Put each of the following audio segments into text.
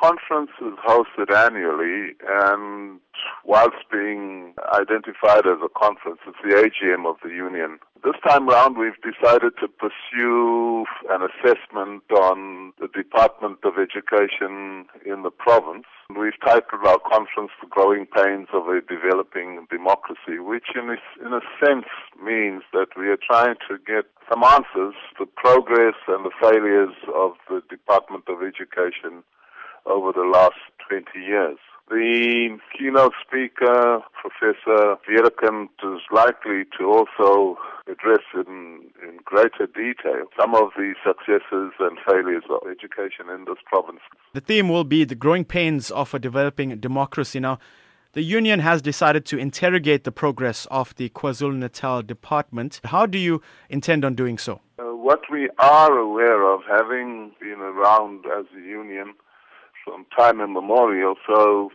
conference is hosted annually and whilst being identified as a conference, it's the AGM of the union. This time round, we've decided to pursue an assessment on the Department of Education in the province. We've titled our conference The Growing Pains of a Developing Democracy, which in a, in a sense means that we are trying to get some answers to progress and the failures of the Department of Education over the last 20 years. The keynote speaker, Professor Weerdekind, is likely to also address in, in greater detail some of the successes and failures of education in this province. The theme will be the growing pains of a developing democracy. Now, the union has decided to interrogate the progress of the KwaZulu Natal department. How do you intend on doing so? Uh, what we are aware of, having been around as a union from time immemorial. So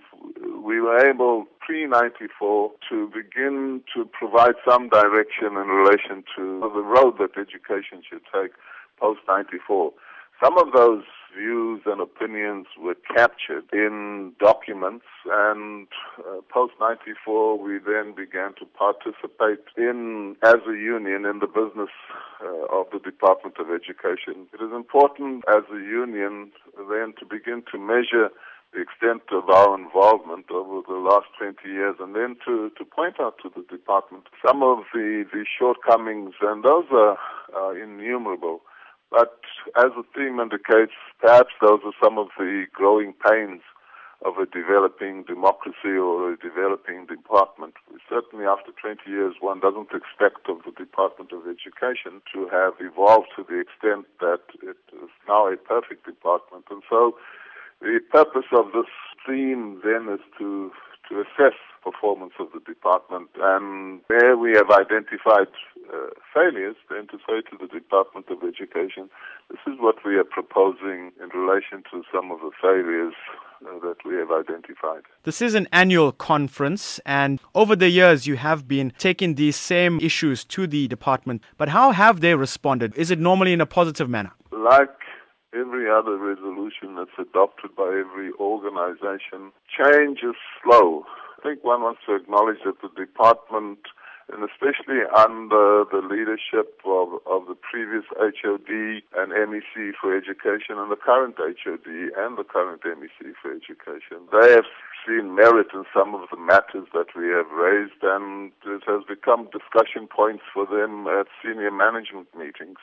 we were able pre 94 to begin to provide some direction in relation to the road that education should take post 94. Some of those views and opinions were captured in documents and uh, post 94 we then began to participate in as a union in the business uh, of the Department of Education. It is important as a union then to begin to measure the extent of our involvement over the last 20 years and then to, to point out to the department some of the, the shortcomings and those are, are innumerable. But as the theme indicates, perhaps those are some of the growing pains of a developing democracy or a developing department. Certainly after 20 years, one doesn't expect of the Department of Education to have evolved to the extent that it is now a perfect department. And so the purpose of this theme then is to, to assess performance of the department and there we have identified uh, failures, then to say to the Department of Education, this is what we are proposing in relation to some of the failures uh, that we have identified. This is an annual conference, and over the years, you have been taking these same issues to the department. But how have they responded? Is it normally in a positive manner? Like every other resolution that's adopted by every organization, change is slow. I think one wants to acknowledge that the department and especially under the leadership of, of the previous HOD and MEC for Education and the current HOD and the current MEC for Education. They have seen merit in some of the matters that we have raised and it has become discussion points for them at senior management meetings.